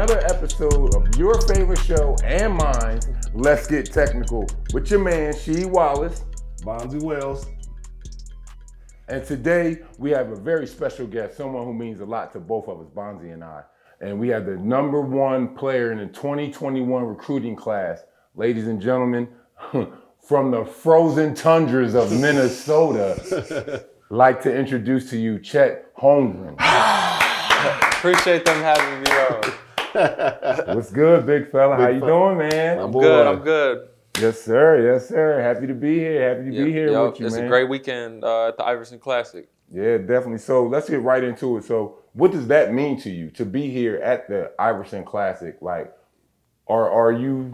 another episode of your favorite show and mine, Let's Get Technical, with your man, Sheed Wallace. Bonzi Wells. And today we have a very special guest, someone who means a lot to both of us, Bonzi and I. And we have the number one player in the 2021 recruiting class. Ladies and gentlemen, from the frozen tundras of Minnesota, like to introduce to you Chet Holmgren. Appreciate them having me on. What's good, big fella? How you fella. doing, man? I'm boy. good. I'm good. Yes, sir. Yes, sir. Happy to be here. Happy to be here yep. with you, It's man. a great weekend uh, at the Iverson Classic. Yeah, definitely. So let's get right into it. So, what does that mean to you to be here at the Iverson Classic? Like, are are you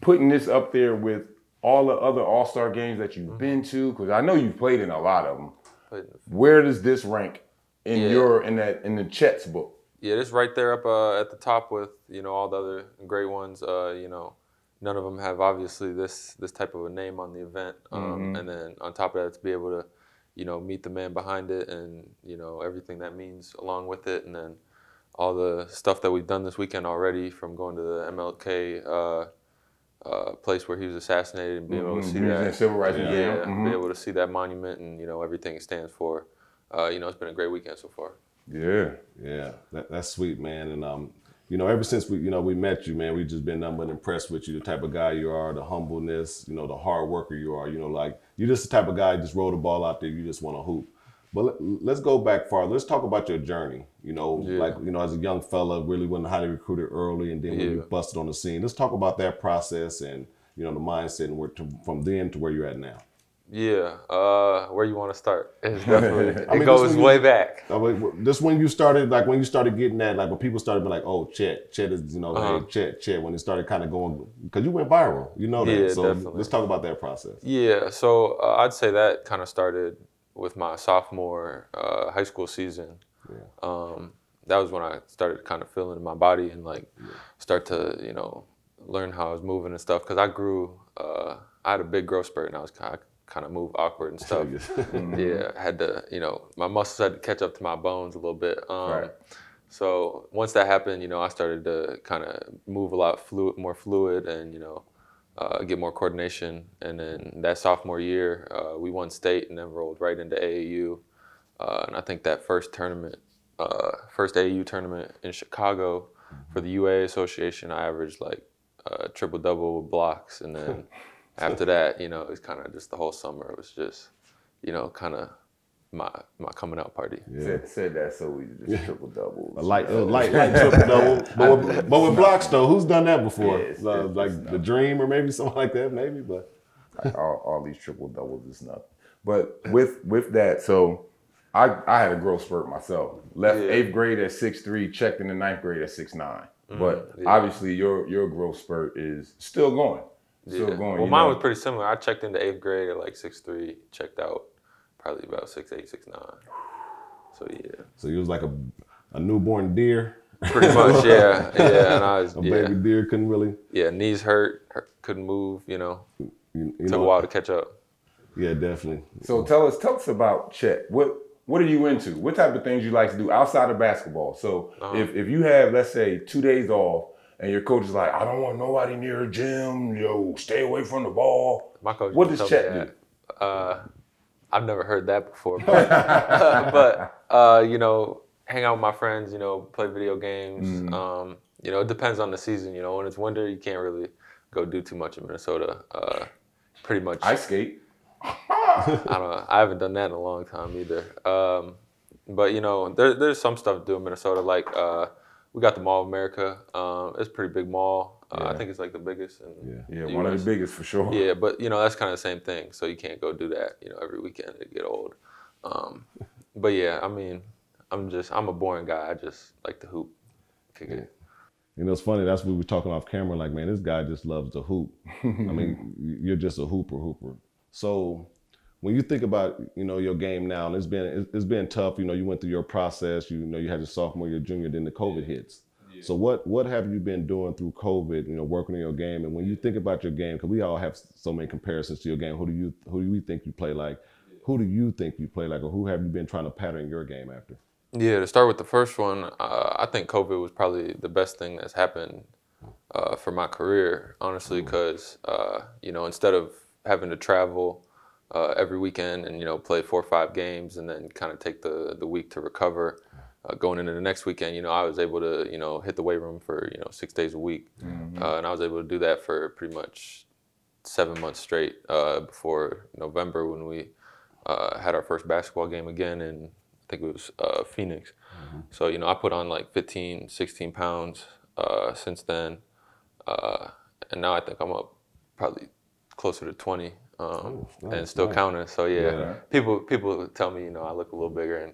putting this up there with all the other All Star games that Mm-hmm. you've been to? Because I know you've played in a lot of them. But Where does this rank in Yeah. your in that in the Chet's book? Yeah, it's right there up uh, at the top with you know all the other great ones. Uh, you know, none of them have obviously this this type of a name on the event. Um, Mm-hmm. And then on top of that, to be able to you know meet the man behind it and you know everything that means along with it, and then all the stuff that we've done this weekend already, from going to the MLK. Uh, uh, place where he was assassinated and being able to see Museum, that Civil Rights yeah, Museum. be Mhm. able to see that monument and you know everything it stands for. Uh, you know, it's been a great weekend so far. Yeah. Yeah, that, that's sweet, man. And um, you know, ever since we, you know, we met you, man, we've just been nothing but impressed with you, the type of guy you are, the humbleness, you know, the hard worker you are. You know, like you're just the type of guy just roll the ball out there, you just want to hoop. But let, let's go back far. Let's talk about your journey. You know, Yeah. like you know, as a young fella, really wasn't highly recruited early, and then when you busted on the scene. Let's talk about that process and you know the mindset and where to, from then to where you're at now. Yeah, uh, where you want to start? It's definitely it I mean, goes you- way back. Uh, This when you started, like when you started getting that, like when people started being like, "Oh, Chet, Chet is, you know, Uh-huh. hey, Chet, Chet." When it started kind of going, because you went viral, you know that. Yeah, so definitely. let's talk about that process. Yeah, so uh, I'd say that kind of started with my sophomore uh, high school season. Yeah. Um, that was when I started kind of feeling in my body and like start to you know learn how I was moving and stuff. Cause I grew, uh, I had a big growth spurt and I was kind of kind of move awkward and stuff. yeah, I had to, you know, my muscles had to catch up to my bones a little bit. Um, Right. So once that happened, you know, I started to kind of move a lot fluid, more fluid, and you know, uh, get more coordination. And then that sophomore year, uh, we won state and then rolled right into AAU. Uh, and I think that first tournament, uh, first AAU tournament in Chicago for the UA Association, I averaged like uh, triple double with blocks. And then after that, you know, it was kind of just the whole summer. It was just, you know, kind of my my coming out party. Said, said that so we just triple doubles. A light, a light, light triple double. But with, but with blocks though, who's done that before? Yeah, it's- Uh, it's like not- the Dream or maybe something like that, maybe. But all, all these triple doubles is nothing. But with with that, so I I had a growth spurt myself. Left Yeah. eighth grade at six three, checked in the ninth grade at six nine. But yeah. obviously your your growth spurt is still going. Still Yeah. going. Well, mine know. was pretty similar. I checked into eighth grade at like six three, checked out probably about six eight, six nine. So yeah, so you was like a, a newborn deer, pretty much. Yeah, yeah. And I was a yeah, baby deer couldn't really, yeah. Knees hurt, hurt, couldn't move. You know, you, you took know. a while to catch up. Yeah, definitely. So tell us tell us about Chet. What what are you into? What type of things you like to do outside of basketball? So Uh-huh. if if you have let's say two days off and your coach is like, I don't want nobody near a gym, yo, stay away from the ball. My coach. What does Chet do? Uh, I've never heard that before, but, but uh, you know, hang out with my friends. You know, play video games. Mm-hmm. Um, you know, it depends on the season. You know, when it's winter, you can't really go do too much in Minnesota. Uh, pretty much. Ice skate. I don't know. I haven't done that in a long time either. Um, but you know, there, there's some stuff to do in Minnesota. Like uh, we got the Mall of America. Um, it's a pretty big mall. Uh, I think it's like the biggest. Yeah. Yeah, the one of the biggest for sure. Yeah, but you know that's kind of the same thing. So you can't go do that. You know, every weekend it get old. Um, but yeah, I mean, I'm just I'm a boring guy. I just like to hoop, kick it. You know, it's funny. That's what we were talking off camera. Like, man, this guy just loves to hoop. I mean, you're just a hooper, hooper. So, when you think about you know your game now, and it's been it's- it's been tough. You know, you went through your process. You know, you had your sophomore, your junior, then the COVID hits. So what what have you been doing through COVID? You know, working on your game, and when you think about your game, because we all have so many comparisons to your game. Who do you who do you think you play like? Who do you think you play like, or who have you been trying to pattern your game after? Yeah, to start with the first one, uh, I think COVID was probably the best thing that's happened uh, for my career, honestly, because uh, you know instead of having to travel uh, every weekend and you know play four or five games and then kind of take the the week to recover, uh, going into the next weekend, you know I was able to you know hit the weight room for you know six days a week, uh, and I was able to do that for pretty much seven months straight uh, before November when we uh, had our first basketball game again and. I think it was uh, Phoenix. So you know I put on like 15, 16 pounds uh, since then, uh, and now I think I'm up probably closer to 20 um, and still nice. counting. So yeah, Yeah. people people tell me you know I look a little bigger and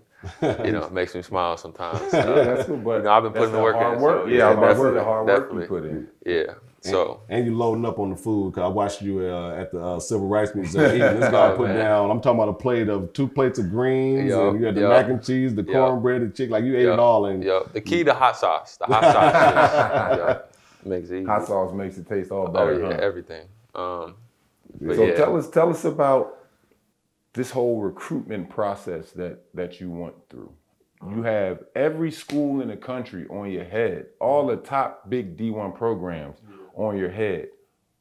you know it makes me smile sometimes. Yeah, that's good. But You know, I've been putting the the work hard in, Work. so, yeah, yeah, I was about to definitely, the hard work you put in. yeah. So And you loading up on the food. Cause I watched you uh, at the uh, Civil Rights Museum eating. This guy Oh, put man. down. I'm talking about a plate of two plates of greens, Yup, and you had the yup, mac and cheese, the yup. cornbread, the chicken. Like you ate Yup, it all. And yeah, the key to hot sauce. The hot sauce is, yeah, makes it easy. Hot sauce makes it taste all Oh better. yeah, huh? everything. Um, but So yeah. tell us, tell us about this whole recruitment process that that you went through. You have every school in the country on your head, all the top big D1 programs on your head.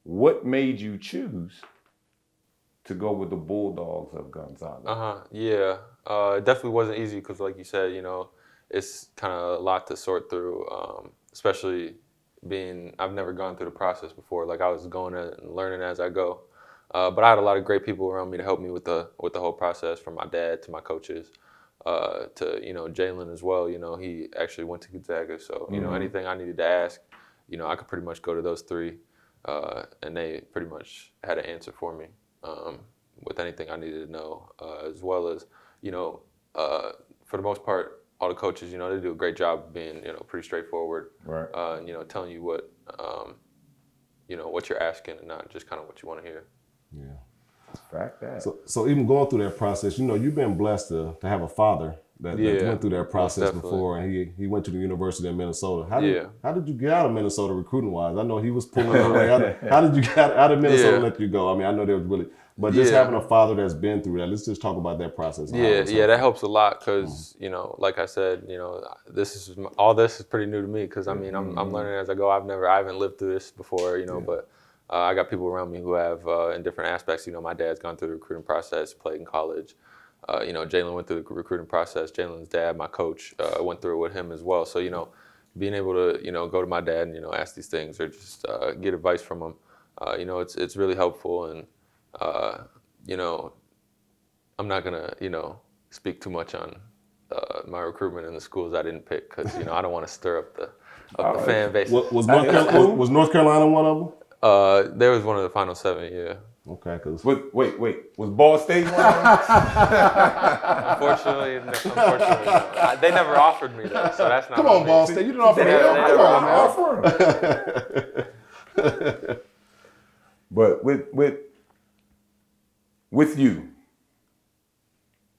What made you choose to go with the Bulldogs of Gonzaga? Uh huh. Yeah. Uh, it definitely wasn't easy because, like you said, you know, it's kind of a lot to sort through, um, especially being I've never gone through the process before. Like I was going and learning as I go. Uh, but I had a lot of great people around me to help me with the with the whole process, from my dad to my coaches, uh, to you know Jalen as well. You know, he actually went to Gonzaga, so you know Mhm. anything I needed to ask, you know, I could pretty much go to those three, uh, and they pretty much had an answer for me um, with anything I needed to know, uh, as well as you know, uh, for the most part, all the coaches, you know, they do a great job of being you know pretty straightforward, Right. uh, and you know, telling you what. Um, you know what you're asking and not just kind of what you want to hear. Yeah. Fact that. So, so even going through that process, you know, you've been blessed to, to have a father that, that went through that process before, and he he went to the University of Minnesota. How did Yeah. how did you get out of Minnesota recruiting wise? I know he was pulling away. How, did- how did you get out, of Minnesota? Yeah. Let you go. I mean, I know there was really, but just Yeah. having a father that's been through that. Let's just talk about that process. Yeah, yeah, that helps a lot because mm-hmm. you know, like I said, you know, this is all this is pretty new to me because I mean, I'm, I'm mm-hmm. learning as I go. I've never, I haven't lived through this before, you know, but uh, I got people around me who have uh, in different aspects. You know, my dad's gone through the recruiting process, played in college. Uh, you know, Jalen went through the recruiting process. Jalen's dad, my coach, uh, went through it with him as well. So you know, being able to you know go to my dad and you know ask these things or just uh, get advice from him, uh, you know, it's it's really helpful and uh, you know, I'm not gonna, you know, speak too much on uh, my recruitment in the schools I didn't pick because you know I don't want to stir up the up the Oh, fan base. Was, was, North Carolina, was, was North Carolina one of them? Uh, there was one of the final seven. Yeah, Okay, because Wait, wait, wait. Was Ball State one? of them? unfortunately, unfortunately, no. They never offered me that, so that's not. come on on. Ball State, you didn't offer me. That. they Come never on, offered. man. But with with with you,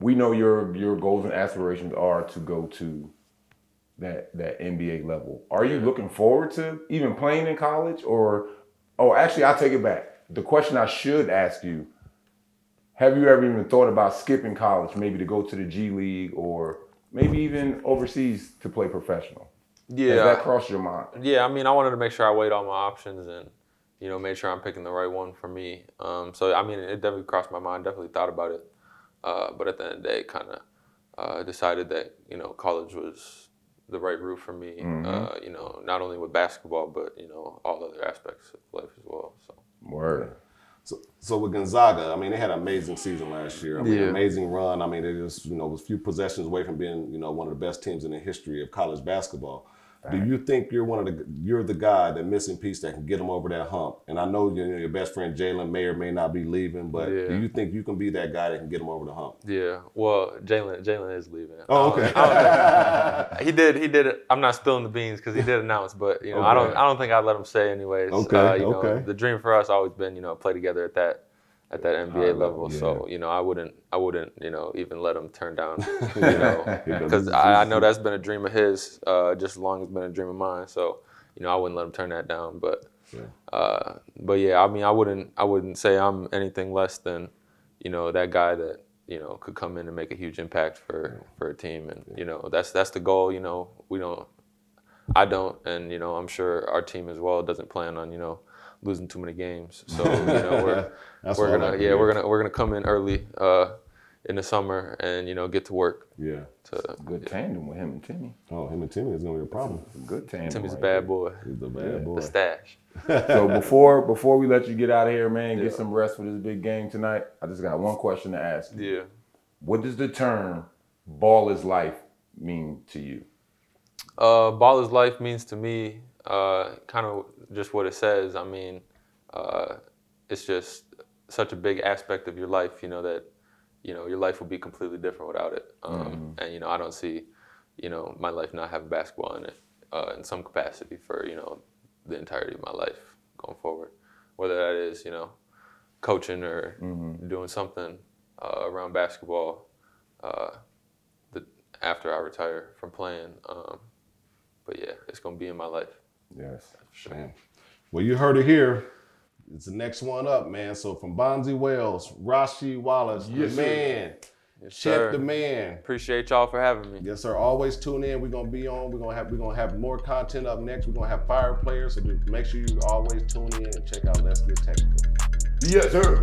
we know your your goals and aspirations are to go to that that NBA level. Are you looking forward to even playing in college or oh actually I'll take it back. The question I should ask you, have you ever even thought about skipping college, maybe to go to the G League or maybe even overseas to play professional? Has Yeah, that crossed your mind? Yeah, I mean, I wanted to make sure I weighed all my options and, you know, made sure I'm picking the right one for me. Um, so, I mean, it definitely crossed my mind. Definitely thought about it. Uh, but at the end of the day, kind of uh, decided that, you know, college was the right route for me, uh, you know, not only with basketball, but, you know, all other aspects of life as well. So, Word. So, so with Gonzaga, I mean, they had an amazing season last year. I mean, Yeah. amazing run. I mean, they just, you know, was a few possessions away from being, you know, one of the best teams in the history of college basketball. Do you think you're one of the you're the guy, the missing piece that can get them over that hump? And I know you know, your best friend Jalen may or may not be leaving, but do you think you can be that guy that can get them over the hump? yeah. Well, Jalen Jalen is leaving. Oh, okay. He did. He did. it. I'm not spilling the beans because he did announce, but you know, I don't. I don't think I'd let him say anyways. Okay, Uh, you okay. Know, the dream for us always been, you know, play together at that, at that NBA level. So you know, I wouldn't. I wouldn't. You know, even let him turn down. You know, because I, I know that's been a dream of his, uh, just as long as it's been a dream of mine. So you know, I wouldn't let him turn that down. But, uh, but yeah, I mean, I wouldn't. I wouldn't say I'm anything less than, you know, that guy that you know could come in and make a huge impact for for a team, and you know that's that's the goal. You know we don't, I don't, and you know I'm sure our team as well doesn't plan on you know losing too many games. So you know we're That's we're gonna yeah we're gonna we're gonna come in early uh, in the summer and you know get to work. Yeah. To, Good tandem with him and Timmy. Oh, him and Timmy is gonna be a problem. Good tandem. Timmy's a bad boy. He's a bad boy. The stash. So before before we let you get out of here, man, get some rest for this big game tonight. I just got one question to ask. you. Yeah. What does the term "ball is life" mean to you? Uh, ball is life means to me uh, kind of just what it says. I mean, uh, it's just such a big aspect of your life, you know, that, you know, your life will be completely different without it. Um, And, you know, I don't see, you know, my life not having basketball in it uh, in some capacity for, you know, the entirety of my life going forward. Whether that is, you know, coaching or doing something uh, around basketball uh, the, after I retire from playing. Um, but yeah, it's gonna be in my life. Yes. Man. Well, you heard it here. It's the next one up, man. So from Bonzi Wells, Rasheed Wallace, Yes, the man, Yes, Chef sir. the man. Appreciate y'all for having me. Yes, sir. Always tune in. We're gonna be on. We're gonna have we're gonna have more content up next. We're gonna have fire players. So make sure you always tune in and check out Let's Get Technical. Yes, sir.